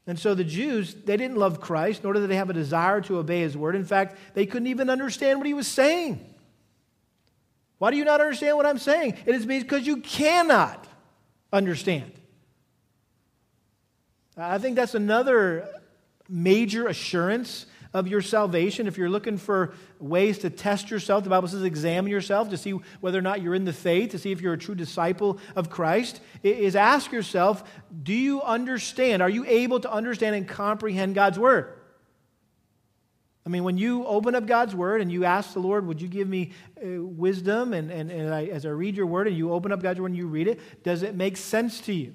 And so the Jews, they didn't love Christ, nor did they have a desire to obey his word. In fact, they couldn't even understand what he was saying. Why do you not understand what I'm saying? It is because you cannot understand. I think that's another major assurance of your salvation. If you're looking for ways to test yourself, the Bible says examine yourself to see whether or not you're in the faith, to see if you're a true disciple of Christ, is ask yourself, do you understand? Are you able to understand and comprehend God's word? I mean, when you open up God's word and you ask the Lord, would you give me uh, wisdom? And, and, and I, as I read your word and you open up God's word and you read it, does it make sense to you?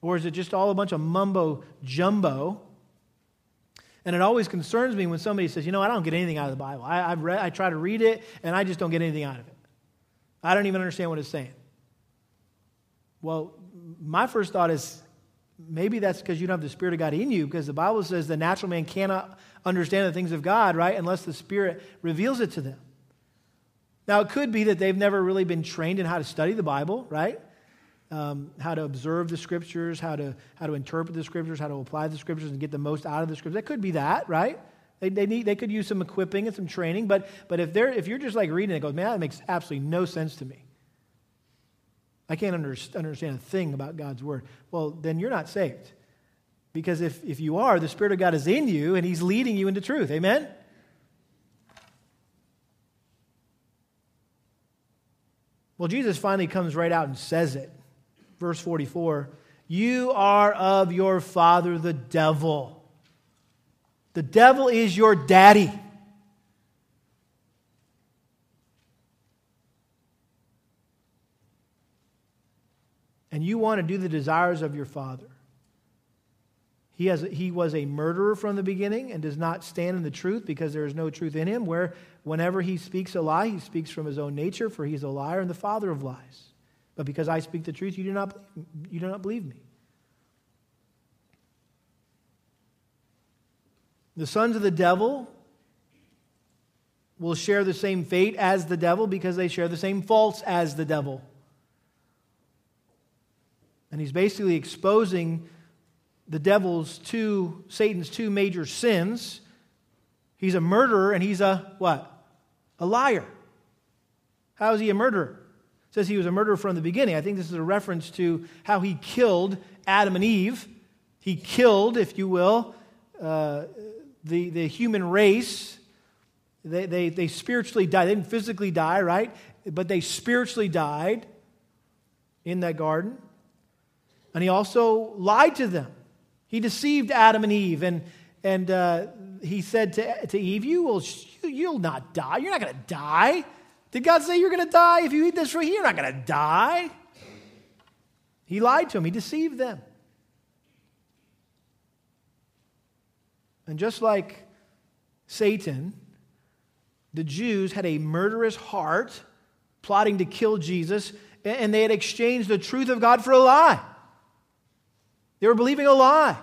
Or is it just all a bunch of mumbo jumbo? And it always concerns me when somebody says, you know, I don't get anything out of the Bible. I, I've read, I try to read it and I just don't get anything out of it. I don't even understand what it's saying. Well, my first thought is maybe that's because you don't have the Spirit of God in you, because the Bible says the natural man cannot understand the things of God, right, unless the Spirit reveals it to them. Now, it could be that they've never really been trained in how to study the Bible, right? Um, how to observe the scriptures, how to, how to interpret the scriptures, how to apply the scriptures and get the most out of the scriptures. That could be that, right? They, they, need, they could use some equipping and some training, but, but if, they're, if you're just like reading it, it goes, man, that makes absolutely no sense to me. I can't under, understand a thing about God's word. Well, then you're not saved. Because if, if you are, the Spirit of God is in you and He's leading you into truth. Amen? Well, Jesus finally comes right out and says it. Verse 44 You are of your father, the devil. The devil is your daddy. And you want to do the desires of your father. He, has, he was a murderer from the beginning and does not stand in the truth because there is no truth in him. Where whenever he speaks a lie, he speaks from his own nature, for he is a liar and the father of lies. But because I speak the truth, you do not, you do not believe me. The sons of the devil will share the same fate as the devil because they share the same faults as the devil. And he's basically exposing the devil's two, Satan's two major sins. He's a murderer and he's a what? A liar. How is he a murderer? It says he was a murderer from the beginning. I think this is a reference to how he killed Adam and Eve. He killed, if you will, uh, the, the human race. They, they, they spiritually died. They didn't physically die, right? But they spiritually died in that garden. And he also lied to them. He deceived Adam and Eve. And, and uh, he said to, to Eve, you will, You'll not die. You're not going to die. Did God say you're going to die? If you eat this fruit, here, you're not going to die. He lied to them, he deceived them. And just like Satan, the Jews had a murderous heart plotting to kill Jesus, and they had exchanged the truth of God for a lie. They were believing a lie.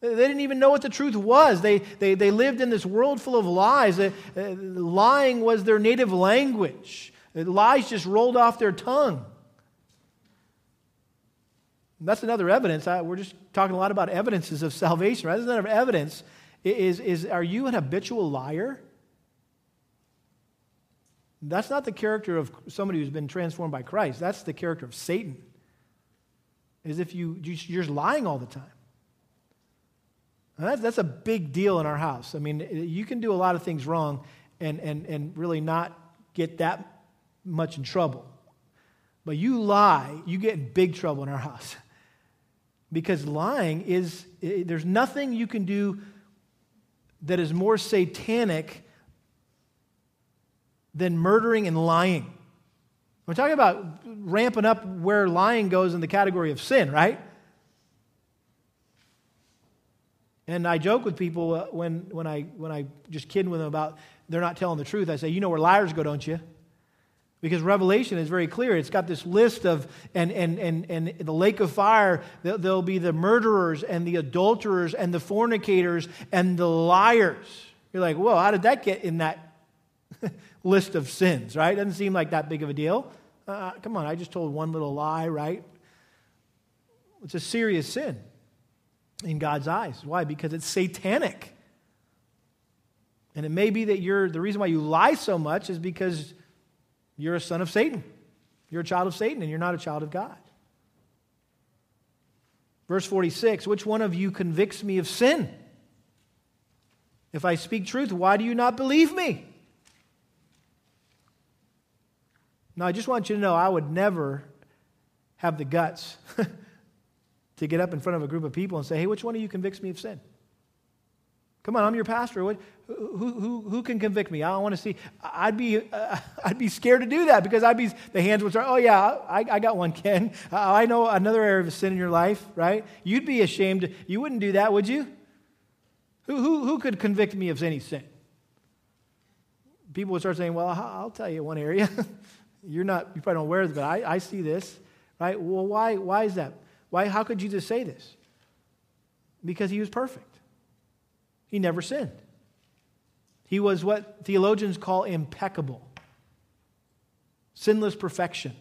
They didn't even know what the truth was. They, they, they lived in this world full of lies. Uh, lying was their native language. Lies just rolled off their tongue. That's another evidence. I, we're just talking a lot about evidences of salvation, right? That's another evidence. Is, is, are you an habitual liar? That's not the character of somebody who's been transformed by Christ. That's the character of Satan. Is if you, you're just lying all the time. That's, that's a big deal in our house. I mean, you can do a lot of things wrong and, and, and really not get that much in trouble. But you lie, you get in big trouble in our house. Because lying is, there's nothing you can do that is more satanic than murdering and lying. We're talking about ramping up where lying goes in the category of sin, right? And I joke with people uh, when, when, I, when I just kidding with them about they're not telling the truth. I say, You know where liars go, don't you? Because Revelation is very clear. It's got this list of, and, and, and, and the lake of fire, there'll be the murderers and the adulterers and the fornicators and the liars. You're like, whoa, how did that get in that list of sins, right? Doesn't seem like that big of a deal. Uh, come on, I just told one little lie, right? It's a serious sin in God's eyes. Why? Because it's satanic. And it may be that you're, the reason why you lie so much is because you're a son of Satan. You're a child of Satan and you're not a child of God. Verse 46 Which one of you convicts me of sin? If I speak truth, why do you not believe me? Now, I just want you to know I would never have the guts to get up in front of a group of people and say, hey, which one of you convicts me of sin? Come on, I'm your pastor. What, who, who, who can convict me? I don't want to see. I'd be, uh, I'd be scared to do that because I'd be, the hands would start, oh, yeah, I, I got one, Ken. I know another area of sin in your life, right? You'd be ashamed. You wouldn't do that, would you? Who, who, who could convict me of any sin? People would start saying, well, I'll tell you one area. You're not, you probably don't wear this, but I, I see this, right? Well, why, why is that? Why, how could Jesus say this? Because he was perfect. He never sinned. He was what theologians call impeccable. Sinless perfection.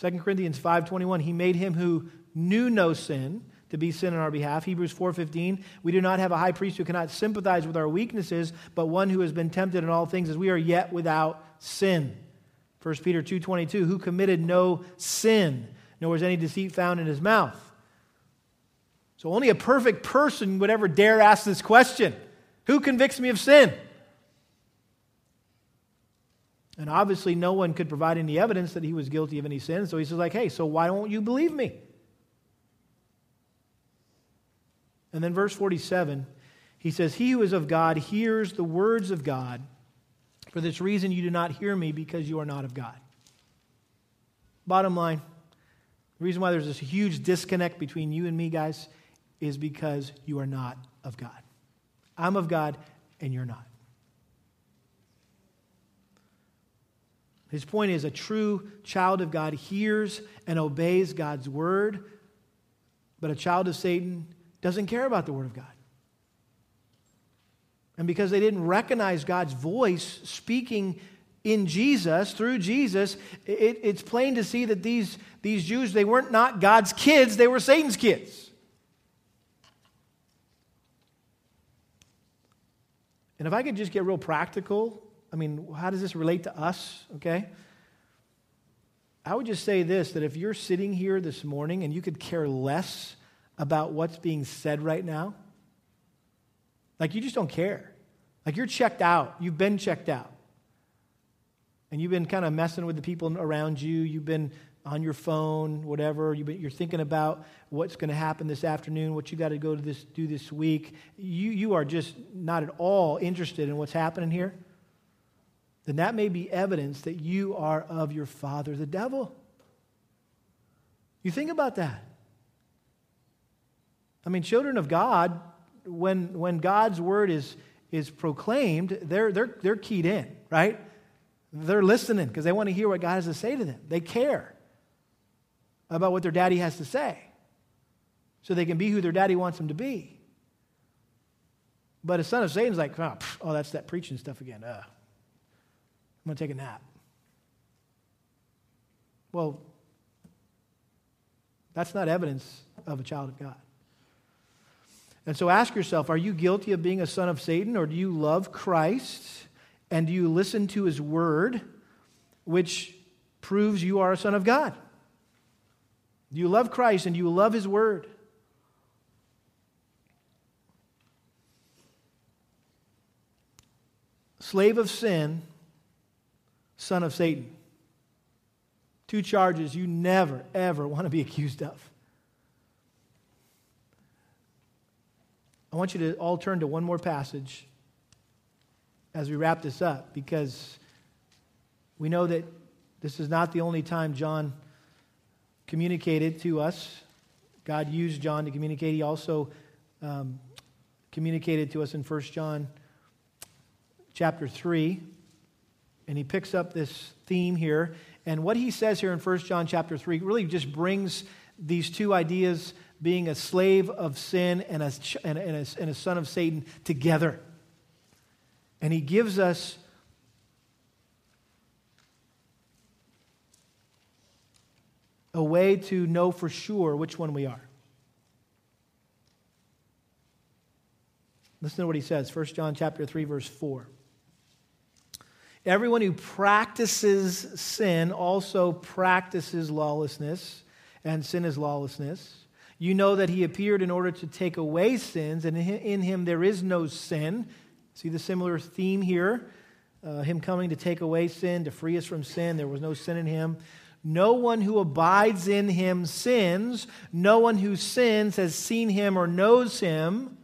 2 Corinthians 5:21 he made him who knew no sin to be sin on our behalf. Hebrews 4:15 we do not have a high priest who cannot sympathize with our weaknesses, but one who has been tempted in all things as we are yet without sin. 1 Peter 2:22 who committed no sin, nor was any deceit found in his mouth. So only a perfect person would ever dare ask this question Who convicts me of sin? And obviously, no one could provide any evidence that he was guilty of any sin. So he says, like, hey, so why don't you believe me? And then verse 47, he says, He who is of God hears the words of God. For this reason, you do not hear me because you are not of God. Bottom line, the reason why there's this huge disconnect between you and me, guys, is because you are not of God. I'm of God, and you're not. His point is a true child of God hears and obeys God's word, but a child of Satan doesn't care about the word of God. And because they didn't recognize God's voice speaking in Jesus, through Jesus, it, it's plain to see that these, these Jews, they weren't not God's kids, they were Satan's kids. And if I could just get real practical, I mean, how does this relate to us, okay? I would just say this that if you're sitting here this morning and you could care less about what's being said right now, like you just don't care. Like you're checked out, you've been checked out. And you've been kind of messing with the people around you, you've been on your phone, whatever. You're thinking about what's going to happen this afternoon, what you got to go to this, do this week. You, you are just not at all interested in what's happening here. Then that may be evidence that you are of your father, the devil. You think about that. I mean, children of God, when, when God's word is, is proclaimed, they're, they're, they're keyed in, right? They're listening because they want to hear what God has to say to them. They care about what their daddy has to say so they can be who their daddy wants them to be. But a son of Satan's like, oh, oh that's that preaching stuff again. Uh, I'm going to take a nap. Well, that's not evidence of a child of God. And so ask yourself are you guilty of being a son of Satan, or do you love Christ and do you listen to his word, which proves you are a son of God? Do you love Christ and do you love his word? Slave of sin, son of Satan. Two charges you never, ever want to be accused of. I want you to all turn to one more passage as we wrap this up because we know that this is not the only time John communicated to us. God used John to communicate. He also um, communicated to us in 1 John chapter 3. And he picks up this theme here. And what he says here in 1 John chapter 3 really just brings these two ideas being a slave of sin and a, and a, and a, son of Satan together. And he gives us a way to know for sure which one we are. Listen to what he says, 1 John chapter 3 verse 4. Everyone who practices sin also practices lawlessness, and sin is lawlessness. You know that he appeared in order to take away sins, and in him there is no sin. See the similar theme here? Uh, him coming to take away sin, to free us from sin. There was no sin in him. No one who abides in him sins. No one who sins has seen him or knows him.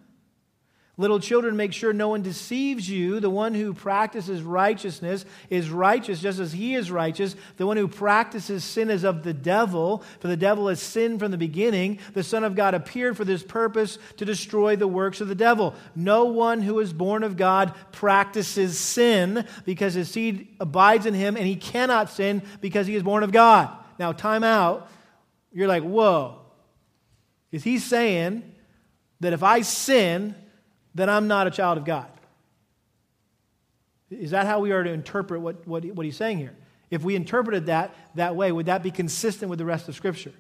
Little children, make sure no one deceives you. The one who practices righteousness is righteous just as he is righteous. The one who practices sin is of the devil, for the devil has sinned from the beginning. The Son of God appeared for this purpose to destroy the works of the devil. No one who is born of God practices sin because his seed abides in him and he cannot sin because he is born of God. Now, time out. You're like, whoa. Is he saying that if I sin, then I'm not a child of God. Is that how we are to interpret what, what, what he's saying here? If we interpreted that that way, would that be consistent with the rest of Scripture?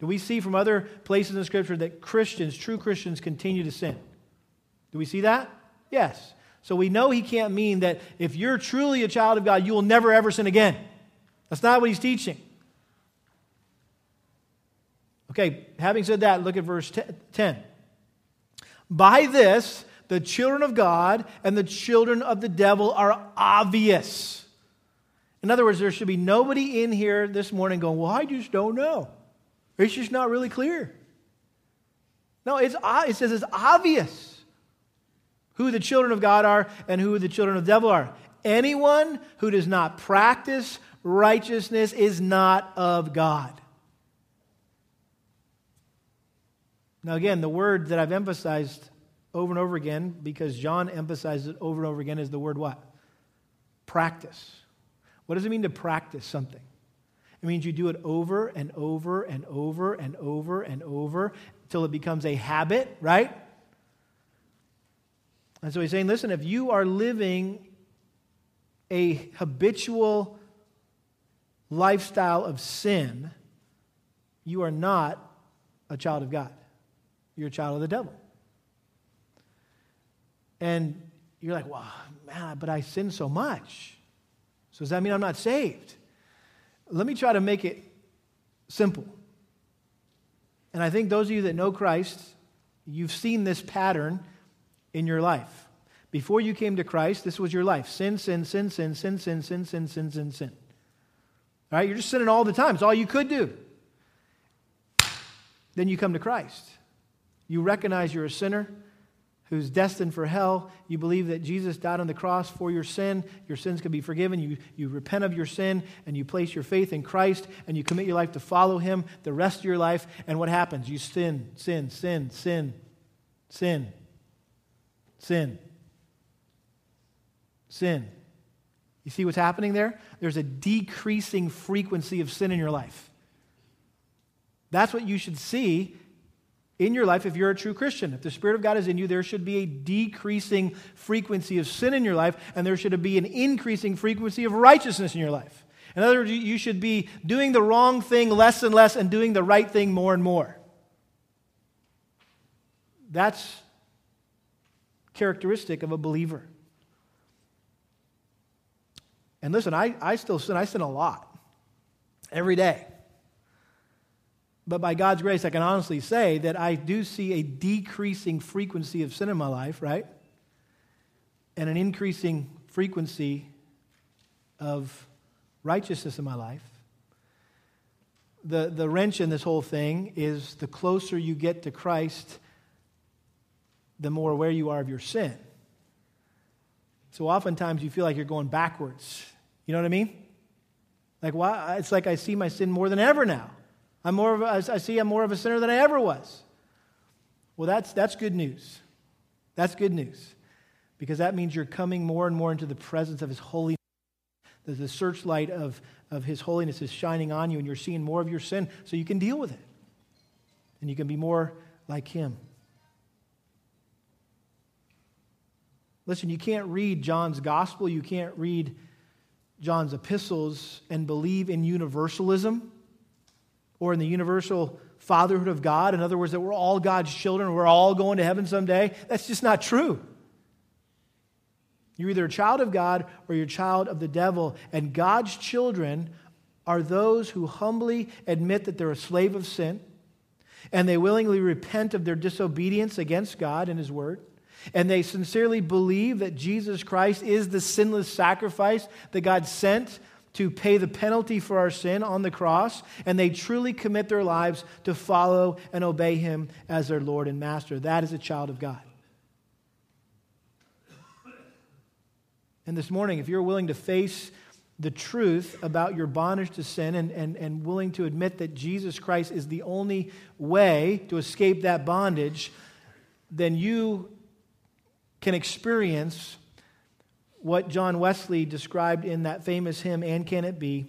Do we see from other places in Scripture that Christians, true Christians, continue to sin? Do we see that? Yes. So we know he can't mean that if you're truly a child of God, you will never ever sin again. That's not what he's teaching. Okay, having said that, look at verse 10. By this, the children of God and the children of the devil are obvious. In other words, there should be nobody in here this morning going, Well, I just don't know. It's just not really clear. No, it's, it says it's obvious who the children of God are and who the children of the devil are. Anyone who does not practice righteousness is not of God. Now, again, the word that I've emphasized over and over again because John emphasizes it over and over again is the word what? Practice. What does it mean to practice something? It means you do it over and over and over and over and over until it becomes a habit, right? And so he's saying, listen, if you are living a habitual lifestyle of sin, you are not a child of God. You're a child of the devil. And you're like, well, man, but I sin so much. So does that mean I'm not saved? Let me try to make it simple. And I think those of you that know Christ, you've seen this pattern in your life. Before you came to Christ, this was your life sin, sin, sin, sin, sin, sin, sin, sin, sin, sin, sin. All right, you're just sinning all the time. It's all you could do. Then you come to Christ. You recognize you're a sinner who's destined for hell. You believe that Jesus died on the cross for your sin. Your sins can be forgiven. You, you repent of your sin and you place your faith in Christ and you commit your life to follow him the rest of your life. And what happens? You sin, sin, sin, sin, sin, sin, sin. You see what's happening there? There's a decreasing frequency of sin in your life. That's what you should see in your life if you're a true Christian. If the Spirit of God is in you, there should be a decreasing frequency of sin in your life, and there should be an increasing frequency of righteousness in your life. In other words, you should be doing the wrong thing less and less and doing the right thing more and more. That's characteristic of a believer. And listen, I, I still sin. I sin a lot every day. But by God's grace, I can honestly say that I do see a decreasing frequency of sin in my life, right? And an increasing frequency of righteousness in my life. The, the wrench in this whole thing is the closer you get to Christ, the more aware you are of your sin. So oftentimes you feel like you're going backwards. You know what I mean? Like, why? It's like I see my sin more than ever now. I'm more of a, I see I'm more of a sinner than I ever was. Well, that's, that's good news. That's good news because that means you're coming more and more into the presence of His holiness. The, the searchlight of, of His holiness is shining on you, and you're seeing more of your sin so you can deal with it. And you can be more like Him. Listen, you can't read John's gospel, you can't read John's epistles and believe in universalism or in the universal fatherhood of God. In other words, that we're all God's children, we're all going to heaven someday. That's just not true. You're either a child of God or you're a child of the devil. And God's children are those who humbly admit that they're a slave of sin and they willingly repent of their disobedience against God and His Word and they sincerely believe that Jesus Christ is the sinless sacrifice that God sent to pay the penalty for our sin on the cross, and they truly commit their lives to follow and obey Him as their Lord and Master. That is a child of God. And this morning, if you're willing to face the truth about your bondage to sin and, and, and willing to admit that Jesus Christ is the only way to escape that bondage, then you can experience what John Wesley described in that famous hymn, And Can It Be?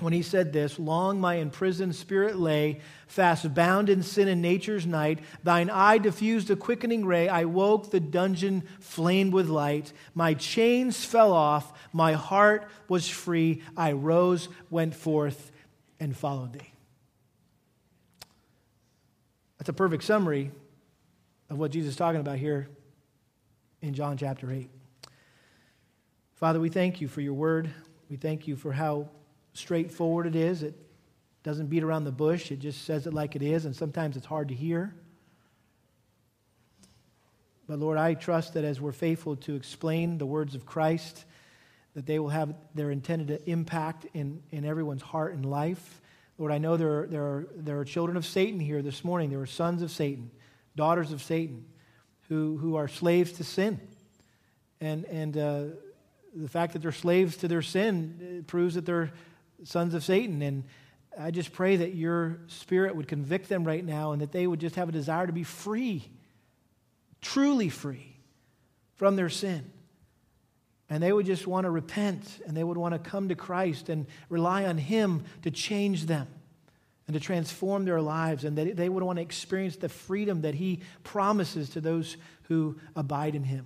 when he said this Long my imprisoned spirit lay, fast bound in sin and nature's night. Thine eye diffused a quickening ray. I woke, the dungeon flamed with light. My chains fell off, my heart was free. I rose, went forth, and followed thee. That's a perfect summary of what Jesus is talking about here in John chapter 8. Father, we thank you for your word. We thank you for how straightforward it is. It doesn't beat around the bush, it just says it like it is, and sometimes it's hard to hear. But Lord, I trust that as we're faithful to explain the words of Christ, that they will have their intended impact in, in everyone's heart and life. Lord, I know there are, there, are, there are children of Satan here this morning. There are sons of Satan, daughters of Satan who, who are slaves to sin. And, and uh, the fact that they're slaves to their sin uh, proves that they're sons of Satan. And I just pray that your spirit would convict them right now and that they would just have a desire to be free, truly free from their sin. And they would just want to repent and they would want to come to Christ and rely on Him to change them and to transform their lives, and that they would want to experience the freedom that He promises to those who abide in Him.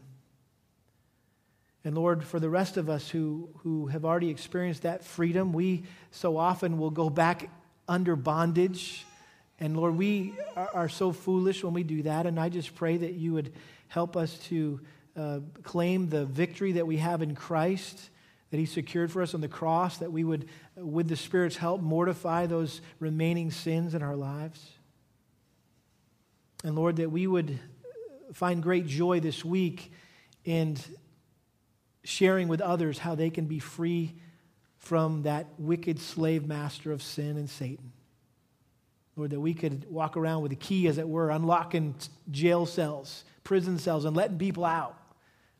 And Lord, for the rest of us who, who have already experienced that freedom, we so often will go back under bondage. And Lord, we are, are so foolish when we do that. And I just pray that you would help us to uh, claim the victory that we have in Christ that He secured for us on the cross, that we would, with the Spirit's help, mortify those remaining sins in our lives. And Lord, that we would find great joy this week in sharing with others how they can be free from that wicked slave master of sin and Satan. Lord, that we could walk around with a key, as it were, unlocking jail cells, prison cells, and letting people out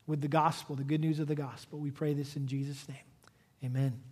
with the gospel, the good news of the gospel. We pray this in Jesus' name. Amen.